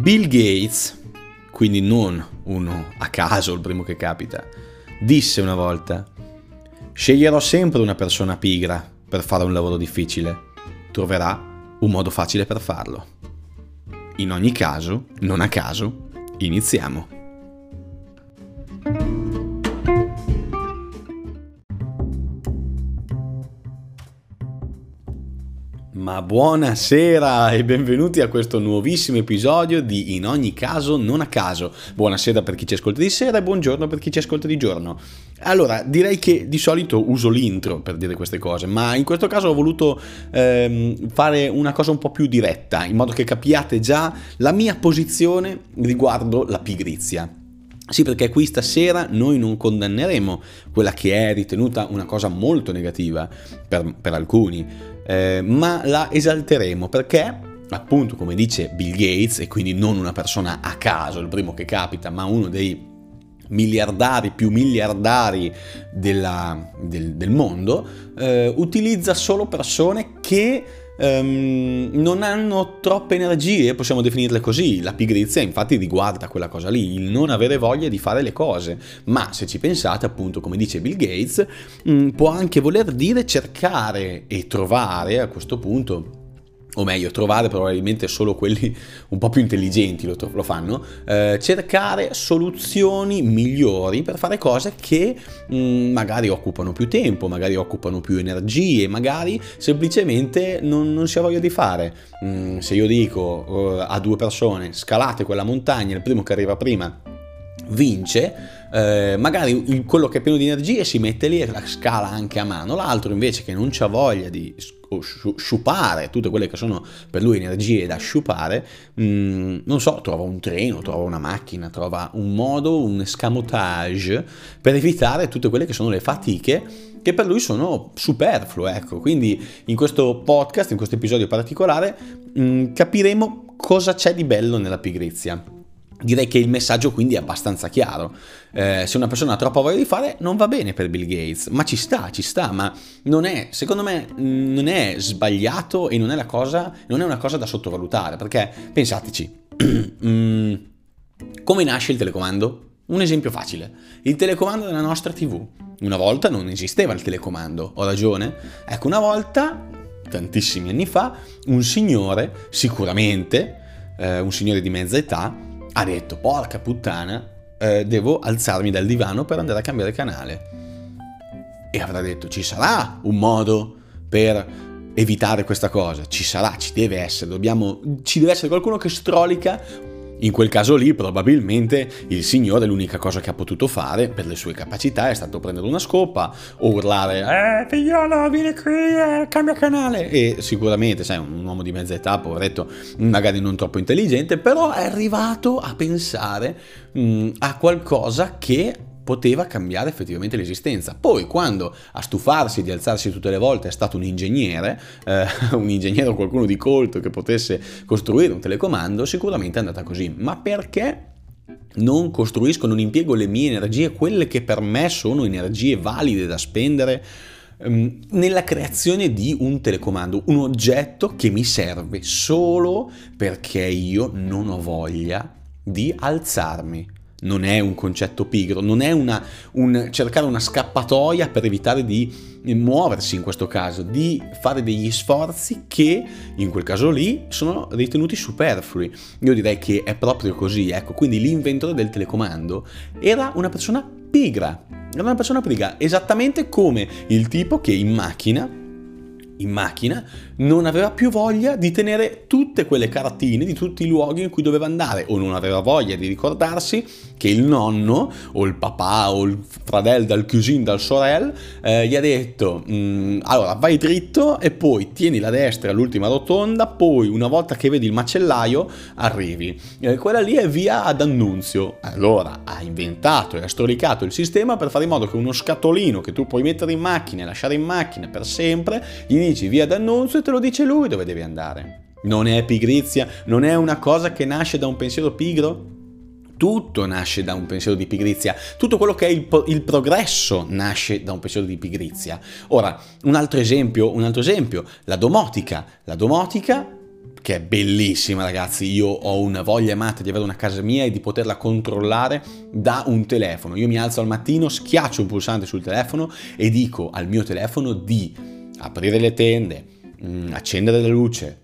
Bill Gates, quindi non uno a caso, il primo che capita, disse una volta, sceglierò sempre una persona pigra per fare un lavoro difficile, troverà un modo facile per farlo. In ogni caso, non a caso, iniziamo. Ma buonasera e benvenuti a questo nuovissimo episodio di In ogni caso non a caso. Buonasera per chi ci ascolta di sera e buongiorno per chi ci ascolta di giorno. Allora, direi che di solito uso l'intro per dire queste cose, ma in questo caso ho voluto ehm, fare una cosa un po' più diretta, in modo che capiate già la mia posizione riguardo la pigrizia. Sì, perché qui stasera noi non condanneremo quella che è ritenuta una cosa molto negativa per, per alcuni, eh, ma la esalteremo perché appunto come dice Bill Gates e quindi non una persona a caso, il primo che capita, ma uno dei miliardari più miliardari della, del, del, mondo, eh, utilizza solo persone che um, non hanno troppe energie, possiamo definirle così. La pigrizia infatti riguarda quella cosa lì, il non avere voglia di fare le cose. Ma se ci pensate, appunto, come dice Bill Gates, um, può anche voler dire cercare e trovare a questo punto o meglio trovare probabilmente solo quelli un po' più intelligenti lo, lo fanno, eh, cercare soluzioni migliori per fare cose che mh, mm, magari occupano più tempo, magari occupano più energie, magari semplicemente non, non si ha voglia di fare. Mm, se io dico uh, a due persone scalate quella montagna, il primo che arriva prima vince, eh, magari quello che è pieno di energie si mette lì e la scala anche a mano, l'altro invece che non ha voglia di sciupare tutte quelle che sono per lui energie da sciupare, mh, mm, non so, trova un treno, trova una macchina, trova un modo, un escamotage per evitare tutte quelle che sono le fatiche che per lui sono superflue, ecco. Quindi in questo podcast, in questo episodio particolare, mh, mm, capiremo cosa c'è di bello nella pigrizia Direi che il messaggio quindi è abbastanza chiaro. Eh, se una persona ha troppa voglia di fare, non va bene per Bill Gates, ma ci sta, ci sta, ma non è, secondo me, non è sbagliato e non è, cosa, non è una cosa da sottovalutare, perché pensateci, mm, come nasce il telecomando? Un esempio facile, il telecomando della nostra TV. Una volta non esisteva il telecomando, ho ragione? Ecco, una volta, tantissimi anni fa, un signore, sicuramente, eh, un signore di mezza età, ha detto, porca puttana, eh, devo alzarmi dal divano per andare a cambiare canale. E avrà detto, ci sarà un modo per evitare questa cosa, ci sarà, ci deve essere, dobbiamo, ci deve essere qualcuno che strolica in quel caso lì probabilmente il signore l'unica cosa che ha potuto fare per le sue capacità è stato prendere una scopa o urlare Eh figliolo vieni qui, eh, cambia canale. E sicuramente sai un uomo di mezza età poveretto magari non troppo intelligente però è arrivato a pensare mh, a qualcosa che poteva cambiare effettivamente l'esistenza. Poi quando a stufarsi di alzarsi tutte le volte è stato un ingegnere, eh, un ingegnere o qualcuno di colto che potesse costruire un telecomando, sicuramente è andata così. Ma perché non costruisco, non impiego le mie energie, quelle che per me sono energie valide da spendere, ehm, nella creazione di un telecomando, un oggetto che mi serve solo perché io non ho voglia di alzarmi non è un concetto pigro, non è una, un cercare una scappatoia per evitare di muoversi in questo caso, di fare degli sforzi che in quel caso lì sono ritenuti superflui. Io direi che è proprio così, ecco, quindi l'inventore del telecomando era una persona pigra, era una persona pigra, esattamente come il tipo che in macchina in macchina, non aveva più voglia di tenere tutte quelle cartine di tutti i luoghi in cui doveva andare o non aveva voglia di ricordarsi che il nonno o il papà o il fratello dal cusin dal sorel eh, gli ha detto mm, allora vai dritto e poi tieni la destra all'ultima rotonda poi una volta che vedi il macellaio arrivi. Eh, quella lì è via ad Annunzio. Allora ha inventato e ha storicato il sistema per fare in modo che uno scatolino che tu puoi mettere in macchina e lasciare in macchina per sempre gli dici via d'annunzio e te lo dice lui dove devi andare. Non è pigrizia? Non è una cosa che nasce da un pensiero pigro? Tutto nasce da un pensiero di pigrizia, tutto quello che è il, il, progresso nasce da un pensiero di pigrizia. Ora, un altro esempio, un altro esempio, la domotica. La domotica che è bellissima ragazzi, io ho una voglia matta di avere una casa mia e di poterla controllare da un telefono. Io mi alzo al mattino, schiaccio un pulsante sul telefono e dico al mio telefono di aprire le tende, mm, accendere la luce,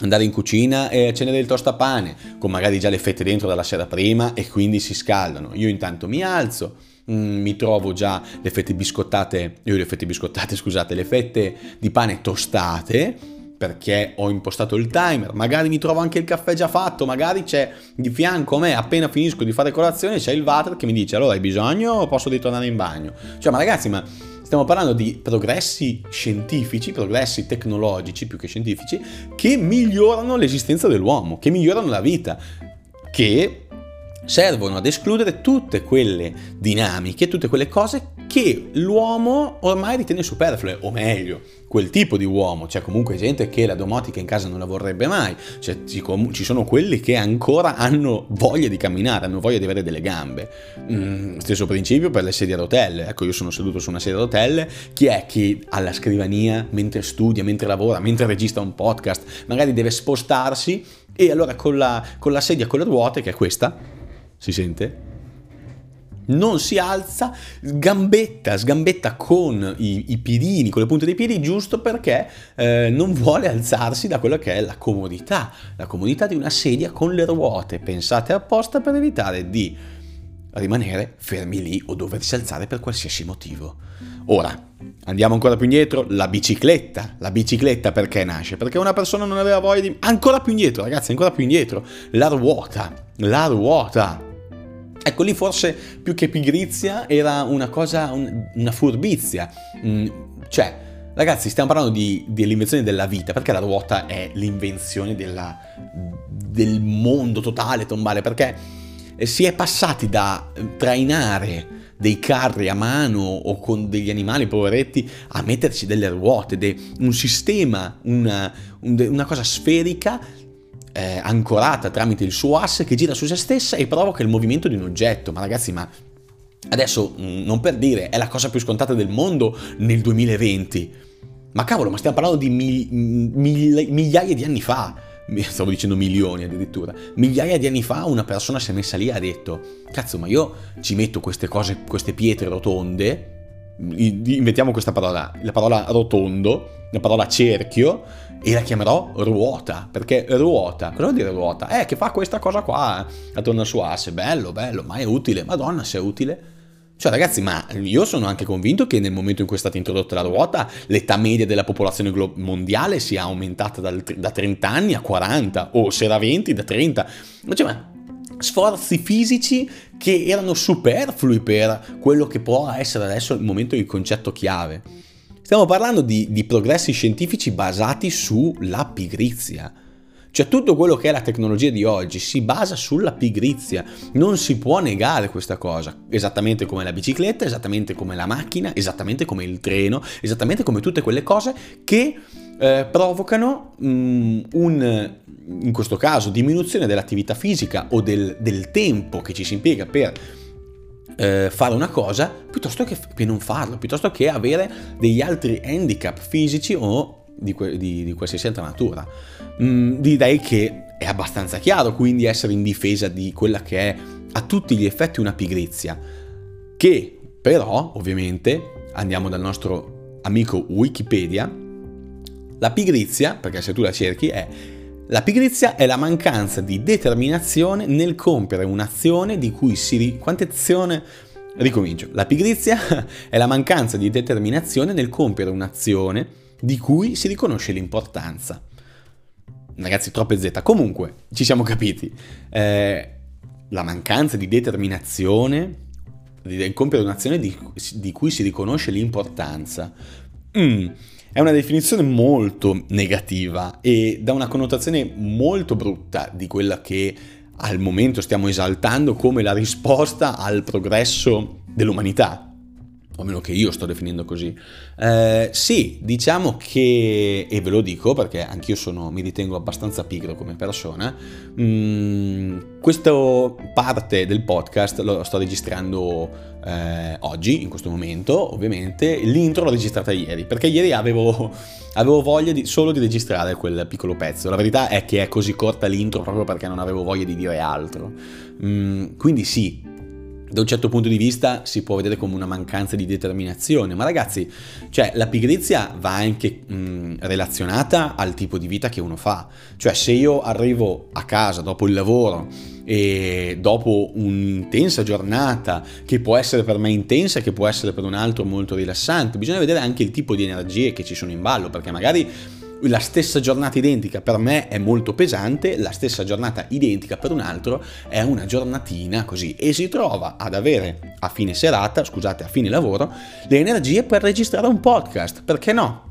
andare in cucina e accendere il tostapane, con magari già le fette dentro dalla sera prima e quindi si scaldano. Io intanto mi alzo, mm, mi trovo già le fette biscottate, io le fette biscottate, scusate, le fette di pane tostate perché ho impostato il timer, magari mi trovo anche il caffè già fatto, magari c'è di fianco a me, appena finisco di fare colazione, c'è il water che mi dice allora hai bisogno o posso ritornare in bagno? Cioè ma ragazzi ma stiamo parlando di progressi scientifici, progressi tecnologici più che scientifici, che migliorano l'esistenza dell'uomo, che migliorano la vita, che servono ad escludere tutte quelle dinamiche, tutte quelle cose che l'uomo ormai ritiene superflue, o meglio, quel tipo di uomo, c'è comunque gente che la domotica in casa non la vorrebbe mai, cioè, ci sono quelli che ancora hanno voglia di camminare, hanno voglia di avere delle gambe. Mm, stesso principio per le sedie a rotelle, ecco io sono seduto su una sedia a rotelle, chi è che alla scrivania, mentre studia, mentre lavora, mentre registra un podcast, magari deve spostarsi e allora con la, con la sedia con le ruote, che è questa, si sente? Non si alza, sgambetta, sgambetta con i, i, piedini, con le punte dei piedi, giusto perché eh, non vuole alzarsi da quella che è la comodità, la comodità di una sedia con le ruote, pensate apposta per evitare di rimanere fermi lì o doversi alzare per qualsiasi motivo. Ora, andiamo ancora più indietro, la bicicletta. La bicicletta perché nasce? Perché una persona non aveva voglia di... Ancora più indietro, ragazzi, ancora più indietro. La ruota. La ruota Ecco lì forse più che pigrizia era una cosa, un, una furbizia. Mm, cioè, ragazzi, stiamo parlando di, dell'invenzione della vita, perché la ruota è l'invenzione della, del mondo totale tombale, perché si è passati da trainare dei carri a mano o con degli animali poveretti a metterci delle ruote, de, un sistema, una, una cosa sferica eh, ancorata tramite il suo asse che gira su se stessa e provoca il movimento di un oggetto. Ma ragazzi, ma adesso mm, non per dire è la cosa più scontata del mondo nel 2020. Ma cavolo, ma stiamo parlando di mi, mi, migliaia di anni fa. Stavo dicendo milioni addirittura. Migliaia di anni fa una persona si è messa lì e ha detto: Cazzo, ma io ci metto queste cose, queste pietre rotonde. Inventiamo questa parola, la parola rotondo, la parola cerchio e la chiamerò ruota, perché ruota, cosa vuol dire ruota? Eh, che fa questa cosa qua attorno al suo asse, bello, bello, ma è utile, madonna se è utile. Cioè ragazzi, ma io sono anche convinto che nel momento in cui è stata introdotta la ruota, l'età media della popolazione mondiale sia aumentata dal, da 30 anni a 40, o se era 20 da 30. Cioè, ma sforzi fisici che erano superflui per quello che può essere adesso il momento il concetto chiave. Stiamo parlando di, di progressi scientifici basati sulla pigrizia. Cioè tutto quello che è la tecnologia di oggi si basa sulla pigrizia, non si può negare questa cosa, esattamente come la bicicletta, esattamente come la macchina, esattamente come il treno, esattamente come tutte quelle cose che eh, provocano mm, un, in questo caso, diminuzione dell'attività fisica o del, del tempo che ci si impiega per eh, fare una cosa piuttosto che, che, non farlo, piuttosto che avere degli altri handicap fisici o di, di, di qualsiasi altra natura. Mm, direi che è abbastanza chiaro quindi essere in difesa di quella che è a tutti gli effetti una pigrizia, che però ovviamente andiamo dal nostro amico Wikipedia, la pigrizia, perché se tu la cerchi, è la pigrizia è la mancanza di determinazione nel compiere un'azione di cui si... Quante azione... Ricomincio. La pigrizia è la mancanza di determinazione nel compiere un'azione di cui si riconosce l'importanza. Ragazzi, troppe Z. Comunque, ci siamo capiti. Eh, la mancanza di determinazione nel compiere un'azione di, di cui si riconosce l'importanza. Mm. È una definizione molto negativa e dà una connotazione molto brutta di quella che al momento stiamo esaltando come la risposta al progresso dell'umanità. O meno che io sto definendo così. Eh, sì, diciamo che, e ve lo dico perché anch'io sono, mi ritengo abbastanza pigro come persona, mm, questa parte del podcast lo sto registrando eh, oggi, in questo momento, ovviamente, l'intro l'ho registrata ieri, perché ieri avevo, avevo voglia di, solo di registrare quel piccolo pezzo. La verità è che è così corta l'intro proprio perché non avevo voglia di dire altro. Mm, quindi sì, da un certo punto di vista si può vedere come una mancanza di determinazione, ma ragazzi, cioè la pigrizia va anche mh, relazionata al tipo di vita che uno fa. Cioè se io arrivo a casa dopo il lavoro e dopo un'intensa giornata che può essere per me intensa, che può essere per un altro molto rilassante, bisogna vedere anche il tipo di energie che ci sono in ballo, perché magari la stessa giornata identica per me è molto pesante, la stessa giornata identica per un altro è una giornatina così e si trova ad avere a fine serata, scusate, a fine lavoro, le energie per registrare un podcast, perché no?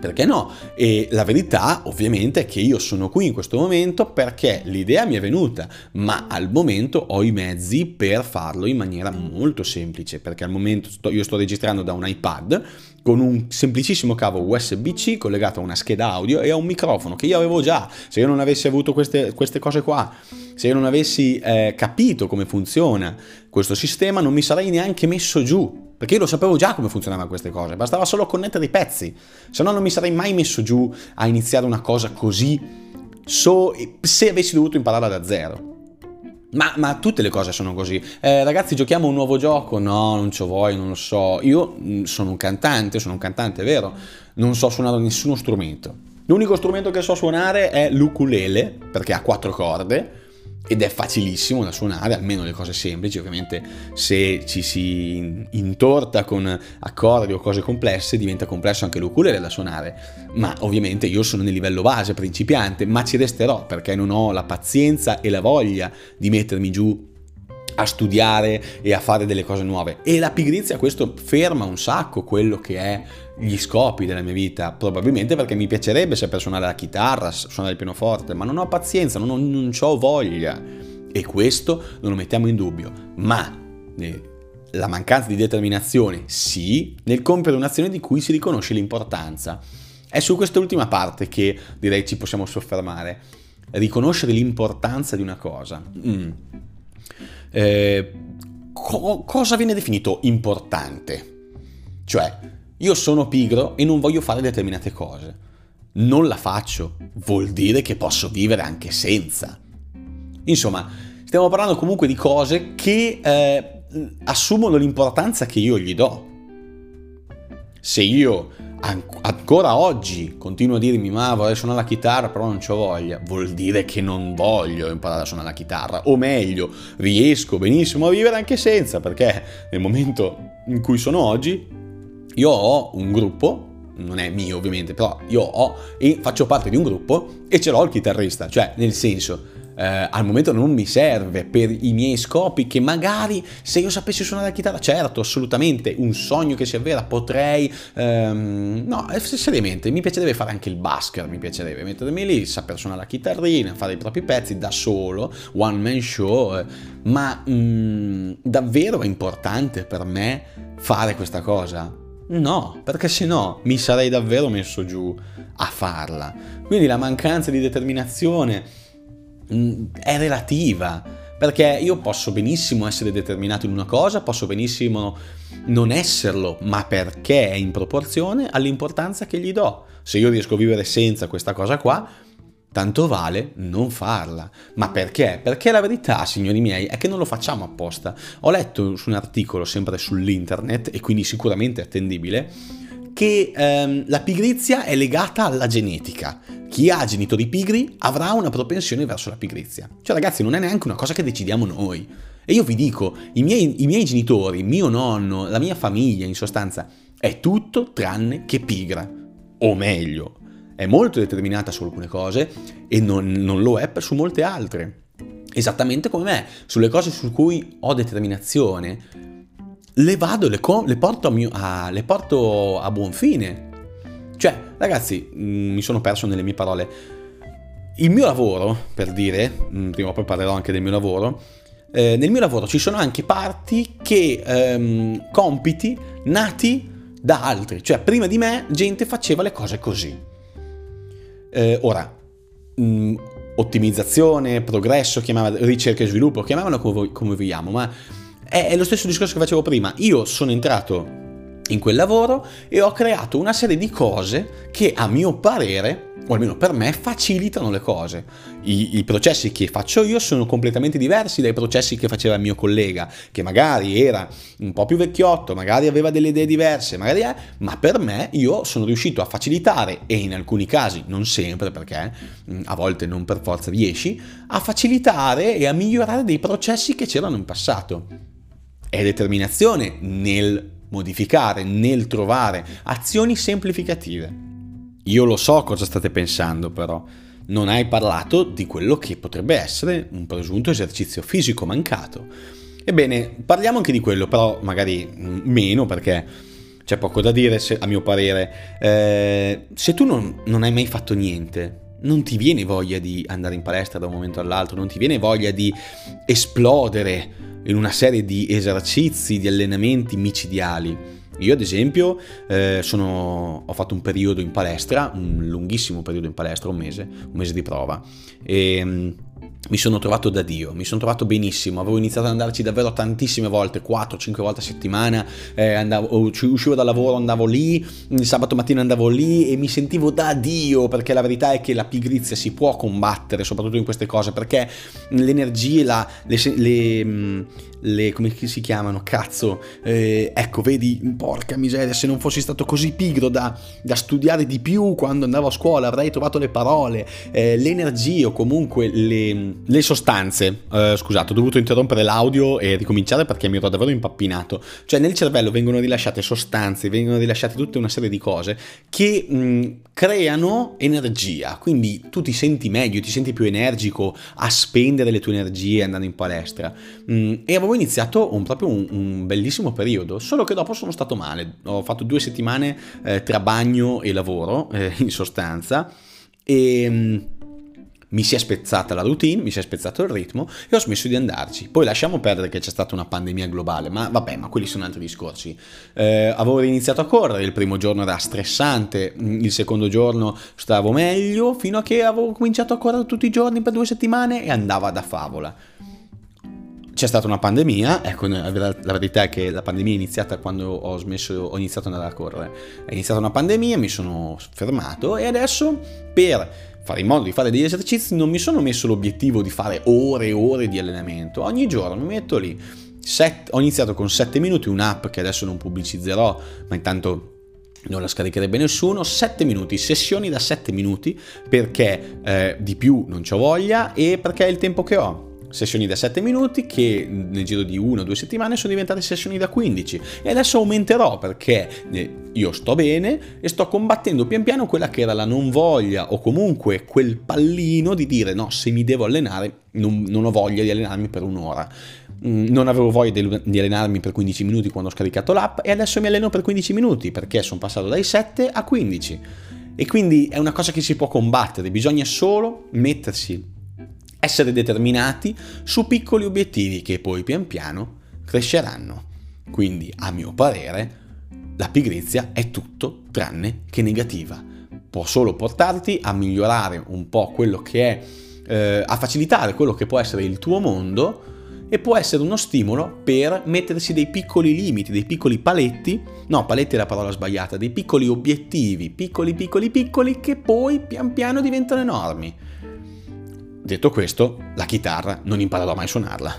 Perché no? E la verità ovviamente è che io sono qui in questo momento perché l'idea mi è venuta, ma al momento ho i mezzi per farlo in maniera molto semplice, perché al momento sto, io sto registrando da un iPad con un semplicissimo cavo USB-C collegato a una scheda audio e a un microfono che io avevo già. Se io non avessi avuto queste, queste cose qua, se io non avessi eh, capito come funziona questo sistema, non mi sarei neanche messo giù perché io lo sapevo già come funzionavano queste cose, bastava solo connettere i pezzi, se no non mi sarei mai messo giù a iniziare una cosa così so, se avessi dovuto imparare da zero. Ma, ma, tutte le cose sono così. Eh, ragazzi, giochiamo un nuovo gioco? No, non ci vuoi, non lo so. Io mm, sono un cantante, sono un cantante, è vero. Non so suonare nessuno strumento. L'unico strumento che so suonare è l'ukulele, perché ha quattro corde ed è facilissimo da suonare, almeno le cose semplici, ovviamente se ci si intorta con accordi o cose complesse diventa complesso anche l'ukulele da suonare, ma ovviamente io sono nel livello base, principiante, ma ci resterò perché non ho la pazienza e la voglia di mettermi giù a studiare e a fare delle cose nuove. E la pigrizia questo ferma un sacco quello che è gli scopi della mia vita, probabilmente perché mi piacerebbe saper suonare la chitarra, suonare il pianoforte, ma non ho pazienza, non ho, non ho voglia. E questo non lo mettiamo in dubbio. Ma eh, la mancanza di determinazione, sì, nel compiere un'azione di cui si riconosce l'importanza. È su quest'ultima parte che direi ci possiamo soffermare. Riconoscere l'importanza di una cosa. Mm. Eh, co- cosa viene definito importante? Cioè, io sono pigro e non voglio fare determinate cose. Non la faccio, vuol dire che posso vivere anche senza. Insomma, stiamo parlando comunque di cose che eh, assumono l'importanza che io gli do. Se io ancora oggi continuo a dirmi ma vorrei suonare la chitarra? Però non ho voglia, vuol dire che non voglio imparare a suonare la chitarra, o meglio, riesco benissimo a vivere anche senza, perché nel momento in cui sono oggi io ho un gruppo, non è mio ovviamente, però io ho e faccio parte di un gruppo e ce l'ho il chitarrista, cioè nel senso eh, al momento non mi serve per i miei scopi che magari se io sapessi suonare la chitarra, certo, assolutamente, un sogno che si avvera, potrei... Ehm, no, eh, seriamente, mi piacerebbe fare anche il basker, mi piacerebbe mettermi lì, saper suonare la chitarrina, fare i propri pezzi da solo, one man show, eh, ma mm, davvero è importante per me fare questa cosa? No, perché se no mi sarei davvero messo giù a farla. Quindi la mancanza di determinazione è relativa, perché io posso benissimo essere determinato in una cosa, posso benissimo non esserlo, ma perché è in proporzione all'importanza che gli do. Se io riesco a vivere senza questa cosa qua, tanto vale non farla. Ma perché? Perché la verità, signori miei, è che non lo facciamo apposta. Ho letto su un articolo sempre sull'internet, e quindi sicuramente attendibile, che ehm, la pigrizia è legata alla genetica. Chi ha genitori pigri avrà una propensione verso la pigrizia. Cioè ragazzi non è neanche una cosa che decidiamo noi. E io vi dico, i miei, i miei genitori, mio nonno, la mia famiglia in sostanza, è tutto tranne che pigra. O meglio, è molto determinata su alcune cose e non, non lo è su molte altre. Esattamente come me, sulle cose su cui ho determinazione, le vado, le, co- le, porto, mio, a, le porto a buon fine. Cioè, ragazzi, mh, mm, mi sono perso nelle mie parole. Il mio lavoro, per dire, mh, mm, prima o poi parlerò anche del mio lavoro, eh, nel mio lavoro ci sono anche parti che, ehm, compiti nati da altri, cioè prima di me gente faceva le cose così. Eh, ora, mh, mm, ottimizzazione, progresso, ricerca e sviluppo, chiamavano come, come vogliamo, ma è, lo stesso discorso che facevo prima. Io sono entrato in quel lavoro e ho creato una serie di cose che a mio parere, o almeno per me, facilitano le cose. I, I, processi che faccio io sono completamente diversi dai processi che faceva il mio collega, che magari era un po' più vecchiotto, magari aveva delle idee diverse, magari è, ma per me io sono riuscito a facilitare e in alcuni casi, non sempre perché mm, a volte non per forza riesci, a facilitare e a migliorare dei processi che c'erano in passato. È determinazione nel modificare, nel trovare azioni semplificative. Io lo so cosa state pensando però, non hai parlato di quello che potrebbe essere un presunto esercizio fisico mancato. Ebbene, parliamo anche di quello, però magari meno perché c'è poco da dire se, a mio parere. Eh, se tu non, non hai mai fatto niente, non ti viene voglia di andare in palestra da un momento all'altro, non ti viene voglia di esplodere in una serie di esercizi, di allenamenti micidiali. Io ad esempio eh, sono, ho fatto un periodo in palestra, un lunghissimo periodo in palestra, un mese, un mese di prova, e mi sono trovato da Dio, mi sono trovato benissimo, avevo iniziato ad andarci davvero tantissime volte, 4-5 volte a settimana, eh, andavo, uscivo dal lavoro, andavo lì, il sabato mattina andavo lì e mi sentivo da Dio, perché la verità è che la pigrizia si può combattere, soprattutto in queste cose, perché le energie, la, le, le, mm, le, come si chiamano, cazzo, eh, ecco, vedi, porca miseria, se non fossi stato così pigro da, da studiare di più quando andavo a scuola, avrei trovato le parole, eh, le energie o comunque le, le sostanze, eh, scusate, ho dovuto interrompere l'audio e ricominciare perché mi ero davvero impappinato, cioè nel cervello vengono rilasciate sostanze, vengono rilasciate tutta una serie di cose che mh, creano energia, quindi tu ti senti meglio, ti senti più energico a spendere le tue energie andando in palestra. Mh, e avevo iniziato un, proprio un, un, bellissimo periodo, solo che dopo sono stato male. Ho fatto due settimane eh, tra bagno e lavoro, eh, in sostanza, e mm, mi si è spezzata la routine, mi si è spezzato il ritmo e ho smesso di andarci. Poi lasciamo perdere che c'è stata una pandemia globale, ma vabbè, ma quelli sono altri discorsi. Eh, avevo iniziato a correre, il primo giorno era stressante, mm, il secondo giorno stavo meglio, fino a che avevo cominciato a correre tutti i giorni per due settimane e andava da favola c'è stata una pandemia, ecco, la verità è che la pandemia è iniziata quando ho smesso, ho iniziato ad andare a correre. È iniziata una pandemia, mi sono fermato e adesso per fare in modo di fare degli esercizi non mi sono messo l'obiettivo di fare ore e ore di allenamento. Ogni giorno mi metto lì. Set, ho iniziato con 7 minuti, un'app che adesso non pubblicizzerò, ma intanto non la scaricherebbe nessuno, 7 minuti, sessioni da 7 minuti perché eh, di più non ho voglia e perché è il tempo che ho sessioni da 7 minuti che nel giro di 1 o 2 settimane sono diventate sessioni da 15 e adesso aumenterò perché eh, io sto bene e sto combattendo pian piano quella che era la non voglia o comunque quel pallino di dire no se mi devo allenare non, non ho voglia di allenarmi per un'ora mm, non avevo voglia di allenarmi per 15 minuti quando ho scaricato l'app e adesso mi alleno per 15 minuti perché sono passato dai 7 a 15 e quindi è una cosa che si può combattere bisogna solo mettersi essere determinati su piccoli obiettivi che poi pian piano cresceranno. Quindi, a mio parere, la pigrizia è tutto tranne che negativa. Può solo portarti a migliorare un po' quello che è, eh, a facilitare quello che può essere il tuo mondo e può essere uno stimolo per mettersi dei piccoli limiti, dei piccoli paletti, no, paletti è la parola sbagliata, dei piccoli obiettivi, piccoli, piccoli, piccoli, che poi pian piano diventano enormi. Detto questo, la chitarra non imparerò mai a suonarla.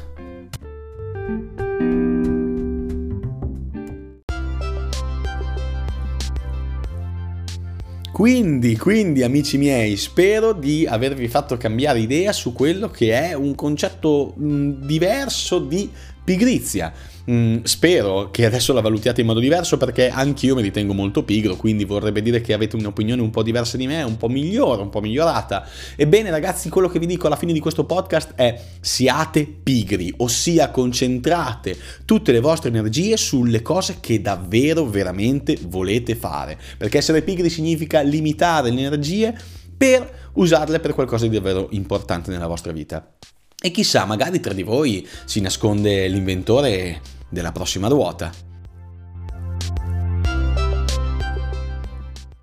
Quindi, quindi, amici miei, spero di avervi fatto cambiare idea su quello che è un concetto diverso di pigrizia. Mm, spero che adesso la valutiate in modo diverso perché anch'io mi ritengo molto pigro, quindi vorrebbe dire che avete un'opinione un po' diversa di me, un po' migliore, un po' migliorata. Ebbene ragazzi, quello che vi dico alla fine di questo podcast è siate pigri, ossia concentrate tutte le vostre energie sulle cose che davvero veramente volete fare, perché essere pigri significa limitare le energie per usarle per qualcosa di davvero importante nella vostra vita. E chissà, magari tra di voi si nasconde l'inventore della prossima ruota.